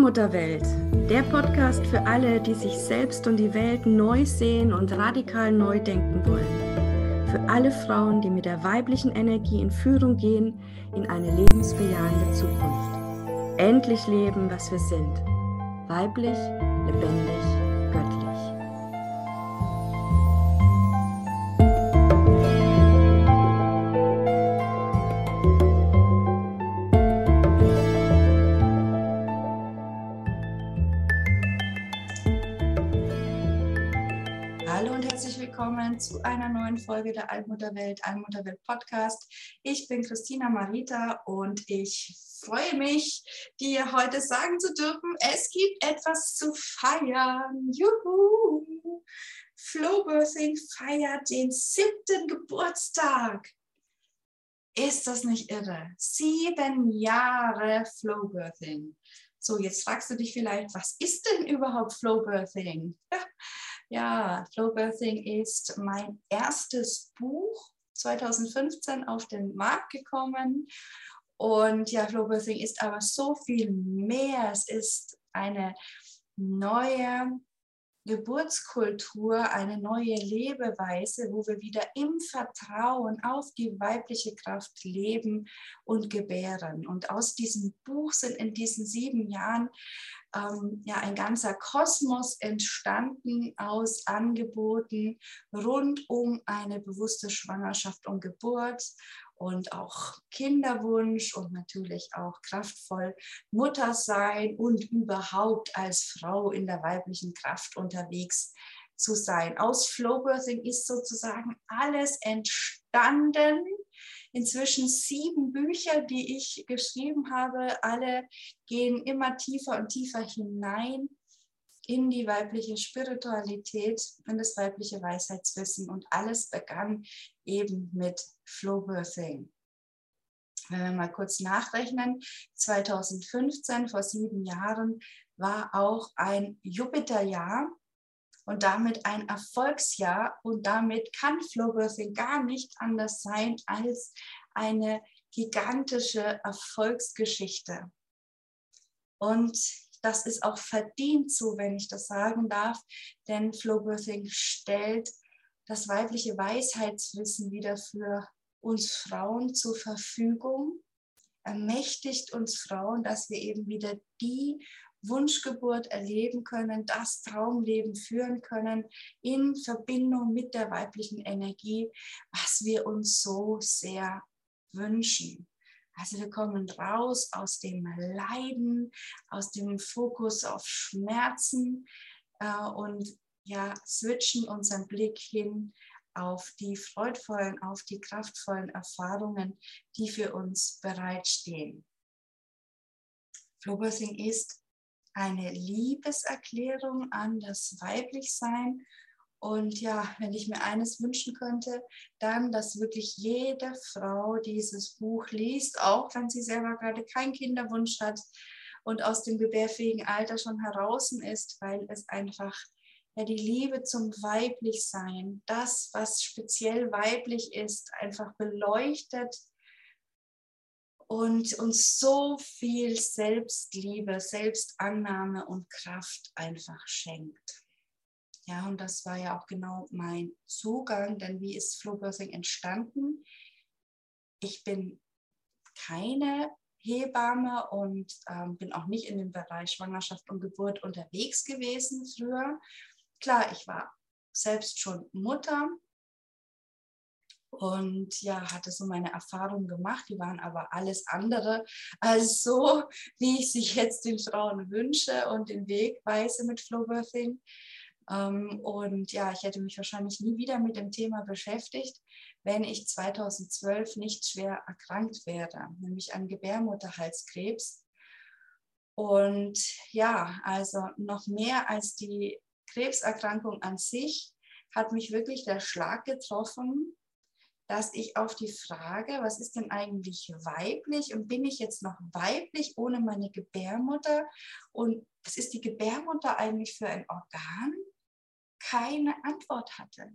Allmutterwelt, der Podcast für alle, die sich selbst und die Welt neu sehen und radikal neu denken wollen. Für alle Frauen, die mit der weiblichen Energie in Führung gehen in eine lebensbejahende Zukunft. Endlich leben, was wir sind. Weiblich, lebendig, göttlich. Zu einer neuen Folge der Altmutterwelt, Altmutterwelt Podcast. Ich bin Christina Marita und ich freue mich, dir heute sagen zu dürfen, es gibt etwas zu feiern. Juhu! Flowbirthing feiert den siebten Geburtstag. Ist das nicht irre? Sieben Jahre Flowbirthing. So, jetzt fragst du dich vielleicht, was ist denn überhaupt Flowbirthing? Ja, Flowbirthing ist mein erstes Buch 2015 auf den Markt gekommen. Und ja, Flowbirthing ist aber so viel mehr. Es ist eine neue Geburtskultur, eine neue Lebeweise, wo wir wieder im Vertrauen auf die weibliche Kraft leben und gebären. Und aus diesem Buch sind in diesen sieben Jahren ähm, ja ein ganzer Kosmos entstanden aus Angeboten rund um eine bewusste Schwangerschaft und Geburt und auch Kinderwunsch und natürlich auch kraftvoll Mutter sein und überhaupt als Frau in der weiblichen Kraft unterwegs zu sein. Aus Flowbirthing ist sozusagen alles entstanden, inzwischen sieben Bücher, die ich geschrieben habe. Alle gehen immer tiefer und tiefer hinein in die weibliche Spiritualität, in das weibliche Weisheitswissen. Und alles begann eben mit Flowbirthing. Wenn wir mal kurz nachrechnen, 2015, vor sieben Jahren, war auch ein Jupiterjahr und damit ein Erfolgsjahr. Und damit kann Flowbirthing gar nicht anders sein als eine gigantische Erfolgsgeschichte. Und das ist auch verdient so, wenn ich das sagen darf, denn Flowbirthing stellt das weibliche Weisheitswissen wieder für uns Frauen zur Verfügung, ermächtigt uns Frauen, dass wir eben wieder die Wunschgeburt erleben können, das Traumleben führen können in Verbindung mit der weiblichen Energie, was wir uns so sehr wünschen. Also wir kommen raus aus dem Leiden, aus dem Fokus auf Schmerzen äh, und ja, switchen unseren Blick hin auf die freudvollen, auf die kraftvollen Erfahrungen, die für uns bereitstehen. Flowbirthing ist eine Liebeserklärung an das Weiblichsein. Und ja, wenn ich mir eines wünschen könnte, dann, dass wirklich jede Frau dieses Buch liest, auch wenn sie selber gerade keinen Kinderwunsch hat und aus dem gebärfähigen Alter schon heraus ist, weil es einfach ja, die Liebe zum Weiblichsein, das, was speziell weiblich ist, einfach beleuchtet und uns so viel Selbstliebe, Selbstannahme und Kraft einfach schenkt. Ja, und das war ja auch genau mein Zugang, denn wie ist Flowbirthing entstanden? Ich bin keine Hebamme und ähm, bin auch nicht in dem Bereich Schwangerschaft und Geburt unterwegs gewesen früher. Klar, ich war selbst schon Mutter, und ja, hatte so meine Erfahrungen gemacht. Die waren aber alles andere als so, wie ich sich jetzt den Frauen wünsche und den Weg weise mit Flowbirthing. Ähm, und ja, ich hätte mich wahrscheinlich nie wieder mit dem Thema beschäftigt, wenn ich 2012 nicht schwer erkrankt wäre, nämlich an Gebärmutterhalskrebs. Und ja, also noch mehr als die Krebserkrankung an sich hat mich wirklich der Schlag getroffen, dass ich auf die Frage, was ist denn eigentlich weiblich und bin ich jetzt noch weiblich ohne meine Gebärmutter und was ist die Gebärmutter eigentlich für ein Organ, keine Antwort hatte.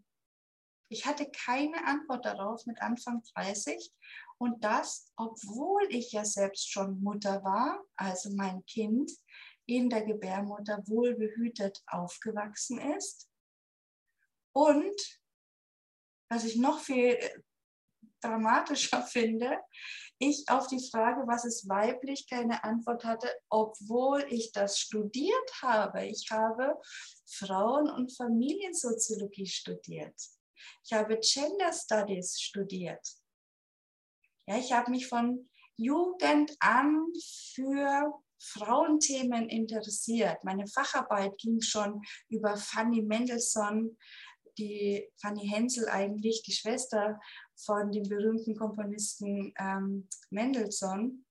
Ich hatte keine Antwort darauf mit Anfang 30 und das, obwohl ich ja selbst schon Mutter war, also mein Kind in der Gebärmutter wohlbehütet aufgewachsen ist. Und was ich noch viel dramatischer finde, ich auf die Frage, was ist weiblich, keine Antwort hatte, obwohl ich das studiert habe. Ich habe Frauen- und Familiensoziologie studiert. Ich habe Gender Studies studiert. Ja, ich habe mich von Jugend an für Frauenthemen interessiert. Meine Facharbeit ging schon über Fanny Mendelssohn, die Fanny Hensel eigentlich, die Schwester von dem berühmten Komponisten ähm, Mendelssohn,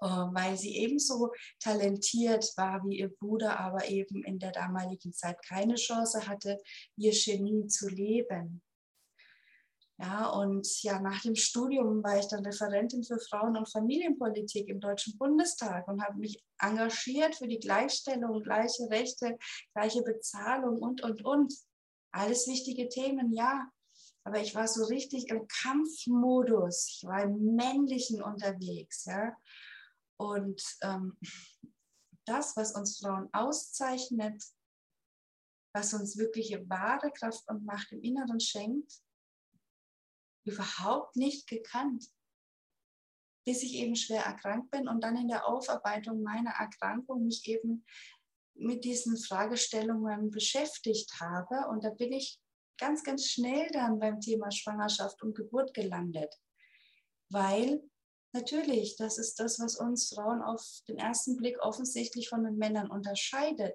äh, weil sie ebenso talentiert war wie ihr Bruder, aber eben in der damaligen Zeit keine Chance hatte, ihr Genie zu leben. Ja, und ja, nach dem Studium war ich dann Referentin für Frauen- und Familienpolitik im Deutschen Bundestag und habe mich engagiert für die Gleichstellung, gleiche Rechte, gleiche Bezahlung und, und, und. Alles wichtige Themen, ja. Aber ich war so richtig im Kampfmodus. Ich war im Männlichen unterwegs, ja. Und ähm, das, was uns Frauen auszeichnet, was uns wirkliche wahre Kraft und Macht im Inneren schenkt, überhaupt nicht gekannt. Bis ich eben schwer erkrankt bin und dann in der Aufarbeitung meiner Erkrankung mich eben mit diesen Fragestellungen beschäftigt habe. Und da bin ich ganz, ganz schnell dann beim Thema Schwangerschaft und Geburt gelandet. Weil natürlich, das ist das, was uns Frauen auf den ersten Blick offensichtlich von den Männern unterscheidet.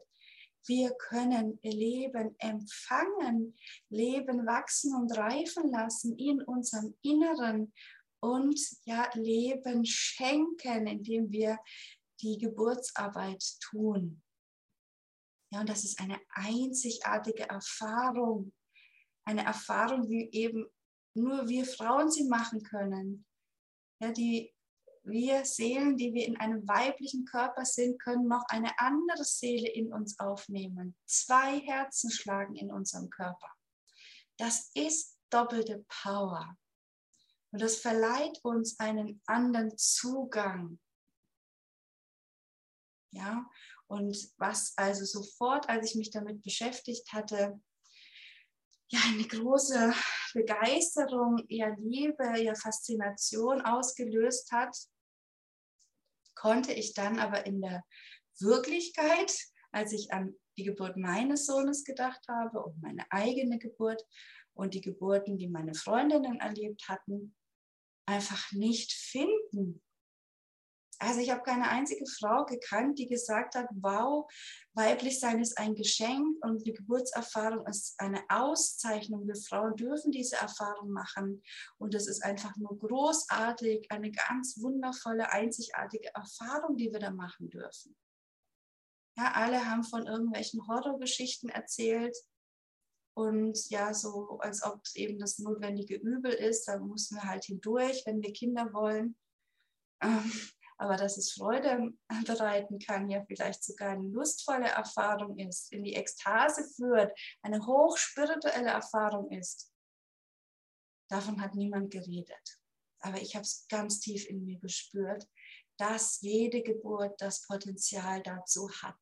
Wir können Leben empfangen, Leben wachsen und reifen lassen in unserem Inneren und ja, Leben schenken, indem wir die Geburtsarbeit tun. Ja, und das ist eine einzigartige Erfahrung. Eine Erfahrung, wie eben nur wir Frauen sie machen können. Ja, die wir Seelen, die wir in einem weiblichen Körper sind, können noch eine andere Seele in uns aufnehmen. Zwei Herzen schlagen in unserem Körper. Das ist doppelte Power. Und das verleiht uns einen anderen Zugang. Ja, und was also sofort, als ich mich damit beschäftigt hatte, ja, eine große Begeisterung, eher Liebe, eher Faszination ausgelöst hat, konnte ich dann aber in der Wirklichkeit, als ich an die Geburt meines Sohnes gedacht habe und meine eigene Geburt und die Geburten, die meine Freundinnen erlebt hatten, einfach nicht finden. Also ich habe keine einzige Frau gekannt, die gesagt hat, wow, weiblich sein ist ein Geschenk und die Geburtserfahrung ist eine Auszeichnung. Wir Frauen dürfen diese Erfahrung machen und es ist einfach nur großartig, eine ganz wundervolle, einzigartige Erfahrung, die wir da machen dürfen. Ja, alle haben von irgendwelchen Horrorgeschichten erzählt und ja, so als ob es eben das notwendige Übel ist, da müssen wir halt hindurch, wenn wir Kinder wollen. Ähm, aber dass es Freude bereiten kann, ja vielleicht sogar eine lustvolle Erfahrung ist, in die Ekstase führt, eine hochspirituelle Erfahrung ist. Davon hat niemand geredet. Aber ich habe es ganz tief in mir gespürt, dass jede Geburt das Potenzial dazu hat.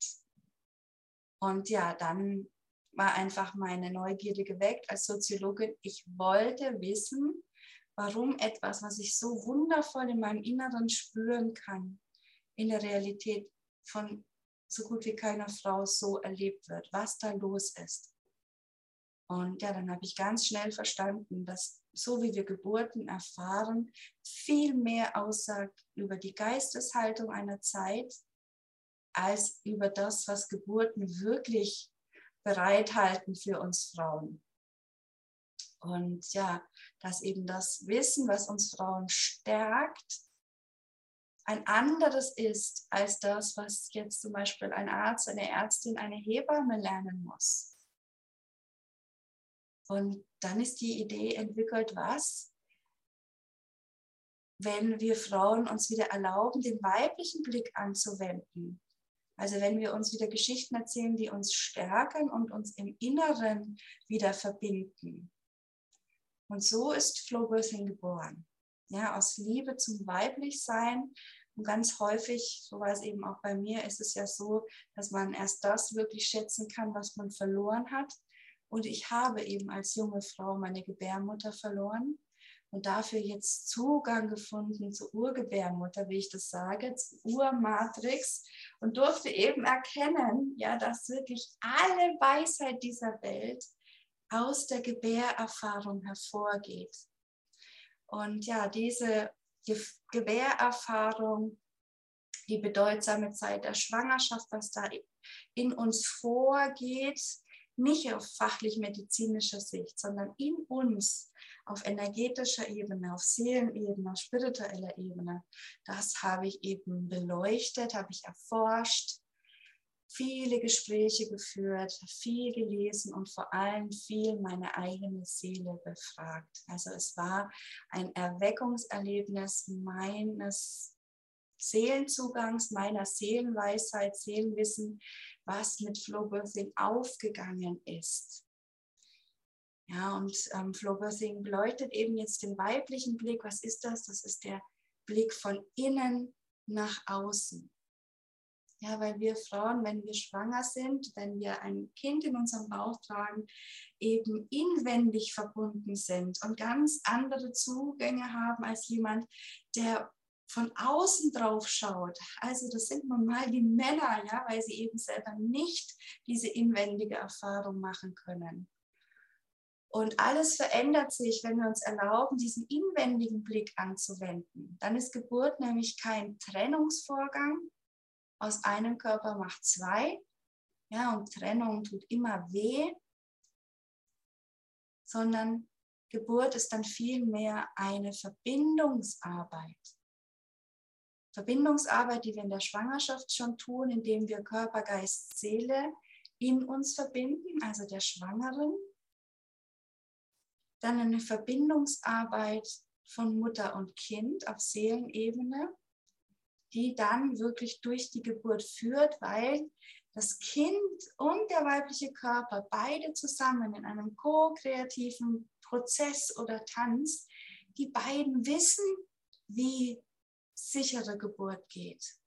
Und ja, dann war einfach meine Neugierde geweckt als Soziologin. Ich wollte wissen, warum etwas, was ich so wundervoll in meinem Inneren spüren kann, in der Realität von so gut wie keiner Frau so erlebt wird, was da los ist. Und ja, dann habe ich ganz schnell verstanden, dass so wie wir Geburten erfahren, viel mehr aussagt über die Geisteshaltung einer Zeit als über das, was Geburten wirklich bereithalten für uns Frauen. Und ja, dass eben das Wissen, was uns Frauen stärkt, ein anderes ist als das, was jetzt zum Beispiel ein Arzt, eine Ärztin, eine Hebamme lernen muss. Und dann ist die Idee entwickelt, was? Wenn wir Frauen uns wieder erlauben, den weiblichen Blick anzuwenden. Also wenn wir uns wieder Geschichten erzählen, die uns stärken und uns im Inneren wieder verbinden. Und so ist Flow Birthing geboren. Ja, aus Liebe zum Weiblichsein Und ganz häufig, so war es eben auch bei mir, ist es ja so, dass man erst das wirklich schätzen kann, was man verloren hat. Und ich habe eben als junge Frau meine Gebärmutter verloren und dafür jetzt Zugang gefunden zur Urgebärmutter, wie ich das sage, zur Urmatrix und durfte eben erkennen, ja, dass wirklich alle Weisheit dieser Welt aus der Gebärerfahrung hervorgeht. Und ja, diese Gebärerfahrung, die bedeutsame Zeit der Schwangerschaft, was da in uns vorgeht, nicht auf fachlich-medizinischer Sicht, sondern in uns auf energetischer Ebene, auf Seelenebene, auf spiritueller Ebene. Das habe ich eben beleuchtet, habe ich erforscht, viele Gespräche geführt, viel gelesen und vor allem viel meine eigene Seele befragt. Also es war ein Erweckungserlebnis meines Seelenzugangs, meiner Seelenweisheit, Seelenwissen, was mit Flow Birthing aufgegangen ist. Ja, und ähm, Flow Birthing beleuchtet eben jetzt den weiblichen Blick. Was ist das? Das ist der Blick von innen nach außen. Ja, weil wir Frauen, wenn wir schwanger sind, wenn wir ein Kind in unserem Bauch tragen, eben inwendig verbunden sind und ganz andere Zugänge haben als jemand, der von außen drauf schaut. Also das sind nun mal die Männer, ja, weil sie eben selber nicht diese inwendige Erfahrung machen können. Und alles verändert sich, wenn wir uns erlauben, diesen inwendigen Blick anzuwenden. Dann ist Geburt nämlich kein Trennungsvorgang, aus einem Körper macht zwei. Ja, und Trennung tut immer weh, sondern Geburt ist dann vielmehr eine Verbindungsarbeit. Verbindungsarbeit, die wir in der Schwangerschaft schon tun, indem wir Körper, Geist, Seele in uns verbinden, also der Schwangeren. Dann eine Verbindungsarbeit von Mutter und Kind auf Seelenebene, die dann wirklich durch die Geburt führt, weil das Kind und der weibliche Körper beide zusammen in einem ko-kreativen Prozess oder Tanz, die beiden wissen, wie sichere Geburt geht.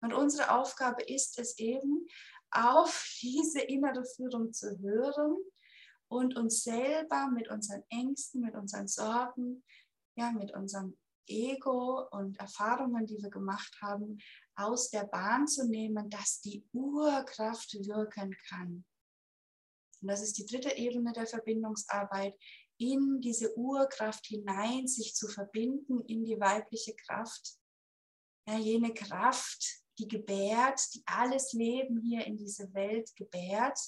Und unsere Aufgabe ist es eben, auf diese innere Führung zu hören und uns selber mit unseren Ängsten, mit unseren Sorgen, ja, mit unserem Ego und Erfahrungen, die wir gemacht haben, aus der Bahn zu nehmen, dass die Urkraft wirken kann. Und das ist die dritte Ebene der Verbindungsarbeit, in diese Urkraft hinein sich zu verbinden, in die weibliche Kraft. Ja, jene Kraft, die gebärt, die alles Leben hier in diese Welt gebärt.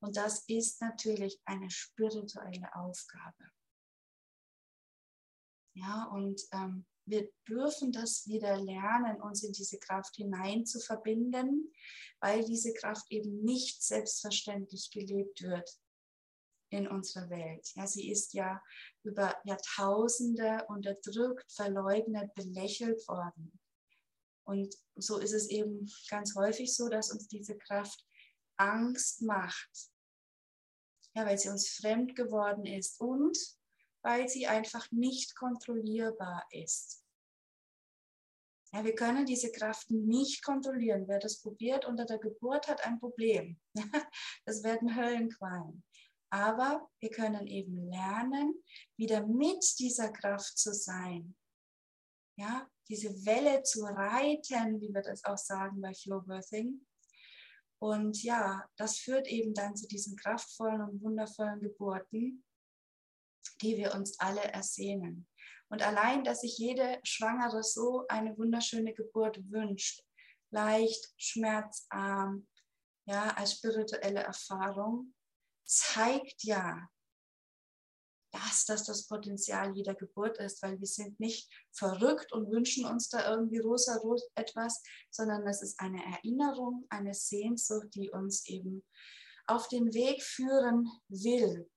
Und das ist natürlich eine spirituelle Aufgabe. Ja, und ähm, wir dürfen das wieder lernen, uns in diese Kraft hinein zu verbinden, weil diese Kraft eben nicht selbstverständlich gelebt wird in unserer Welt. Ja, sie ist ja über Jahrtausende unterdrückt, verleugnet, belächelt worden. Und so ist es eben ganz häufig so, dass uns diese Kraft Angst macht. Ja, weil sie uns fremd geworden ist und weil sie einfach nicht kontrollierbar ist. Ja, wir können diese Kraft nicht kontrollieren. Wer das probiert unter der Geburt, hat ein Problem. Das werden Höllenqualen. Aber wir können eben lernen, wieder mit dieser Kraft zu sein. Ja, diese Welle zu reiten, wie wir das auch sagen bei Flowbirthing. Und ja, das führt eben dann zu diesen kraftvollen und wundervollen Geburten, die wir uns alle ersehnen. Und allein, dass sich jede Schwangere so eine wunderschöne Geburt wünscht, leicht, schmerzarm, ja, als spirituelle Erfahrung, zeigt ja, dass das das Potenzial jeder Geburt ist, weil wir sind nicht verrückt und wünschen uns da irgendwie rosa-rot etwas, sondern das ist eine Erinnerung, eine Sehnsucht, die uns eben auf den Weg führen will,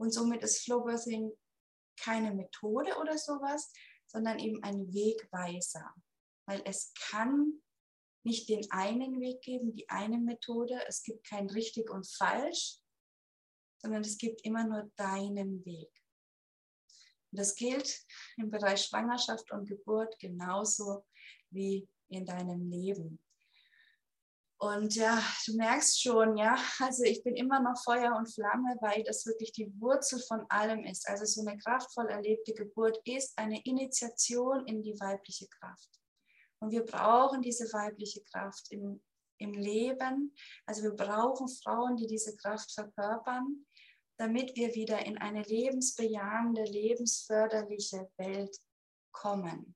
und somit ist Flowbirthing keine Methode oder sowas, sondern eben ein Wegweiser. Weil es kann nicht den einen Weg geben, die eine Methode. Es gibt kein richtig und falsch, sondern es gibt immer nur deinen Weg. Und das gilt im Bereich Schwangerschaft und Geburt genauso wie in deinem Leben. Und ja, du merkst schon, ja, also ich bin immer noch Feuer und Flamme, weil das wirklich die Wurzel von allem ist. Also so eine kraftvoll erlebte Geburt ist eine Initiation in die weibliche Kraft. Und wir brauchen diese weibliche Kraft im, im Leben. Also wir brauchen Frauen, die diese Kraft verkörpern, damit wir wieder in eine lebensbejahende, lebensförderliche Welt kommen.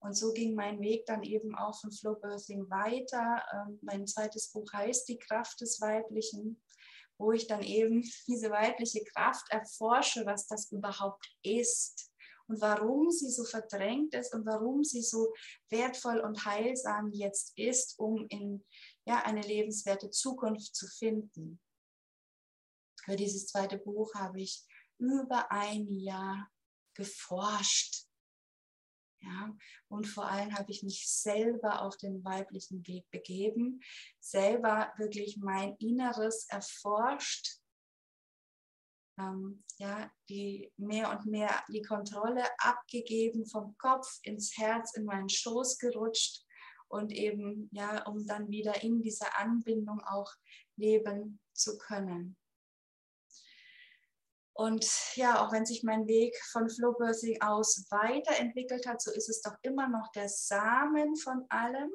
Und so ging mein Weg dann eben auch von Flow Birthing weiter. Ähm, mein zweites Buch heißt Die Kraft des Weiblichen, wo ich dann eben diese weibliche Kraft erforsche, was das überhaupt ist und warum sie so verdrängt ist und warum sie so wertvoll und heilsam jetzt ist, um in ja, eine lebenswerte Zukunft zu finden. Für dieses zweite Buch habe ich über ein Jahr geforscht. Ja, und vor allem habe ich mich selber auf den weiblichen Weg begeben, selber wirklich mein Inneres erforscht ähm, ja, die mehr und mehr die Kontrolle abgegeben vom Kopf ins Herz, in meinen Schoß gerutscht und eben, ja, um dann wieder in dieser Anbindung auch leben zu können. Und ja, auch wenn sich mein Weg von Flowbirthing aus weiterentwickelt hat, so ist es doch immer noch der Samen von allem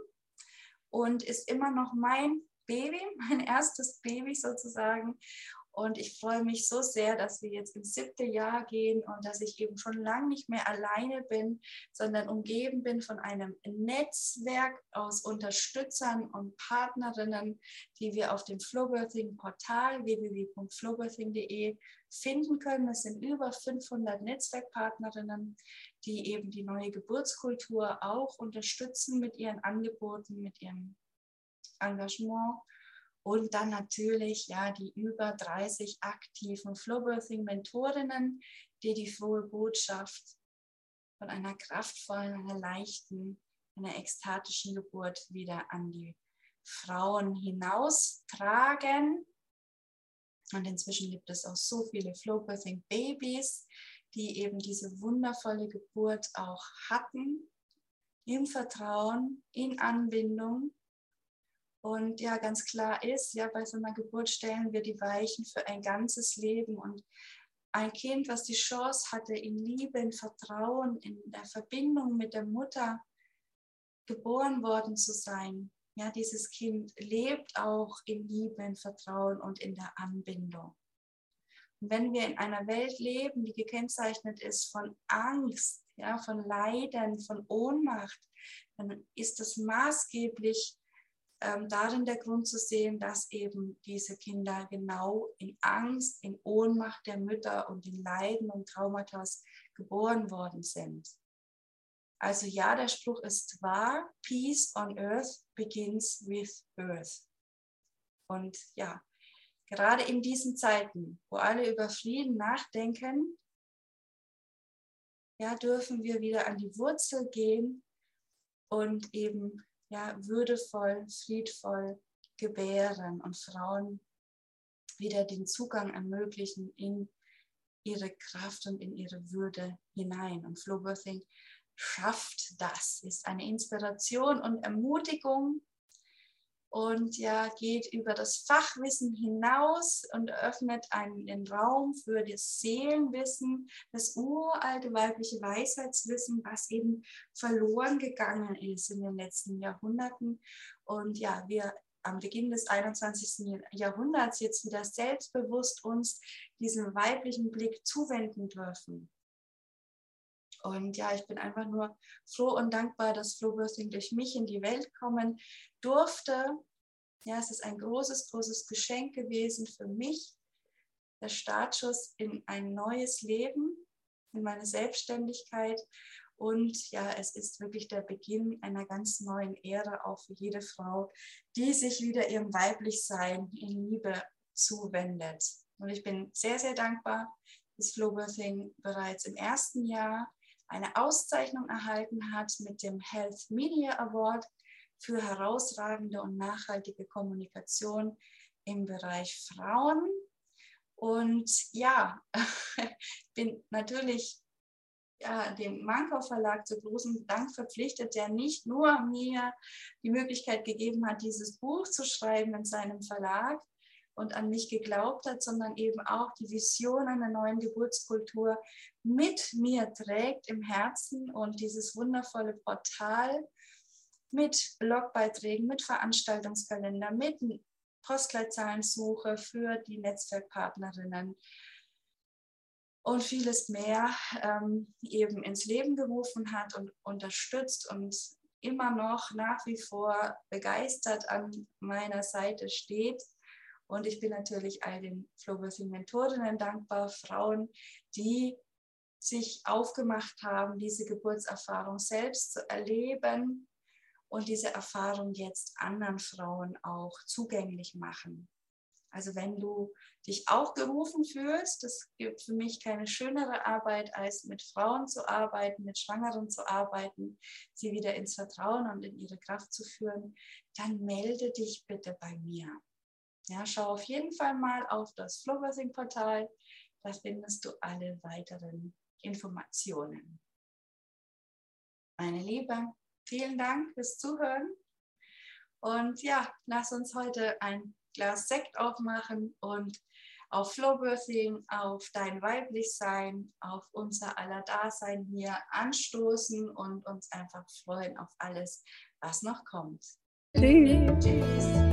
und ist immer noch mein Baby, mein erstes Baby sozusagen. Und ich freue mich so sehr, dass wir jetzt ins siebte Jahr gehen und dass ich eben schon lange nicht mehr alleine bin, sondern umgeben bin von einem Netzwerk aus Unterstützern und Partnerinnen, die wir auf dem Flowbirthing-Portal www.flowbirthing.de finden können. Es sind über 500 Netzwerkpartnerinnen, die eben die neue Geburtskultur auch unterstützen mit ihren Angeboten, mit ihrem Engagement und dann natürlich ja die über 30 aktiven Flowbirthing-Mentorinnen, die die frohe Botschaft von einer kraftvollen, einer leichten, einer ekstatischen Geburt wieder an die Frauen hinaustragen. Und inzwischen gibt es auch so viele Flowbirthing Babys, die eben diese wundervolle Geburt auch hatten, im Vertrauen, in Anbindung und ja, ganz klar ist, ja, bei so einer Geburt stellen wir die Weichen für ein ganzes Leben. Und ein Kind, was die Chance hatte, in Liebe, in Vertrauen, in der Verbindung mit der Mutter geboren worden zu sein, ja, dieses Kind lebt auch in Liebe, in Vertrauen und in der Anbindung. Und wenn wir in einer Welt leben, die gekennzeichnet ist von Angst, ja, von Leiden, von Ohnmacht, dann ist das maßgeblich ähm, darin der Grund zu sehen, dass eben diese Kinder genau in Angst, in Ohnmacht der Mütter und in Leiden und Traumata geboren worden sind. Also ja, der Spruch ist wahr, Peace on Earth begins with Birth. Und ja, gerade in diesen Zeiten, wo alle über Frieden nachdenken, ja, dürfen wir wieder an die Wurzel gehen und eben ja, würdevoll, friedvoll gebären und Frauen wieder den Zugang ermöglichen in ihre Kraft und in ihre Würde hinein. Und Flowbirthing schafft das, ist eine Inspiration und Ermutigung und ja, geht über das Fachwissen hinaus und öffnet einen den Raum für das Seelenwissen, das uralte weibliche Weisheitswissen, was eben verloren gegangen ist in den letzten Jahrhunderten. Und ja, wir am Beginn des 21. Jahrhunderts jetzt wieder selbstbewusst uns diesem weiblichen Blick zuwenden dürfen. Und ja, ich bin einfach nur froh und dankbar, dass Flowbirthing durch mich in die Welt kommen durfte. Ja, es ist ein großes, großes Geschenk gewesen für mich, der Startschuss in ein neues Leben, in meine Selbstständigkeit. Und ja, es ist wirklich der Beginn einer ganz neuen Ära auch für jede Frau, die sich wieder ihrem Weiblichsein in Liebe zuwendet. Und ich bin sehr, sehr dankbar, dass Flowbirthing bereits im ersten Jahr eine Auszeichnung erhalten hat mit dem Health Media Award für herausragende und nachhaltige Kommunikation im Bereich Frauen. Und ja, bin natürlich ja, dem Mankau Verlag zu großem Dank verpflichtet, der nicht nur mir die Möglichkeit gegeben hat, dieses Buch zu schreiben in seinem Verlag und an mich geglaubt hat, sondern eben auch die Vision einer neuen Geburtskultur mit mir trägt im Herzen und dieses wundervolle Portal mit Blogbeiträgen, mit Veranstaltungskalender, mit Postleitzahlensuche für die Netzwerkpartnerinnen und vieles mehr ähm, eben ins Leben gerufen hat und unterstützt und immer noch nach wie vor begeistert an meiner Seite steht. Und ich bin natürlich all den Flowbirthing-Mentorinnen dankbar, Frauen, die sich aufgemacht haben, diese Geburtserfahrung selbst zu erleben und diese Erfahrung jetzt anderen Frauen auch zugänglich machen. Also wenn du dich auch gerufen fühlst, das gibt für mich keine schönere Arbeit, als mit Frauen zu arbeiten, mit Schwangeren zu arbeiten, sie wieder ins Vertrauen und in ihre Kraft zu führen, dann melde dich bitte bei mir. Ja, schau auf jeden Fall mal auf das Flowbirthing-Portal, da findest du alle weiteren Informationen. Meine Liebe, vielen Dank fürs Zuhören. Und ja, lass uns heute ein Glas Sekt aufmachen und auf Flowbirthing, auf dein Weiblichsein, auf unser aller Dasein hier anstoßen und uns einfach freuen auf alles, was noch kommt. Tschüss. Tschüss.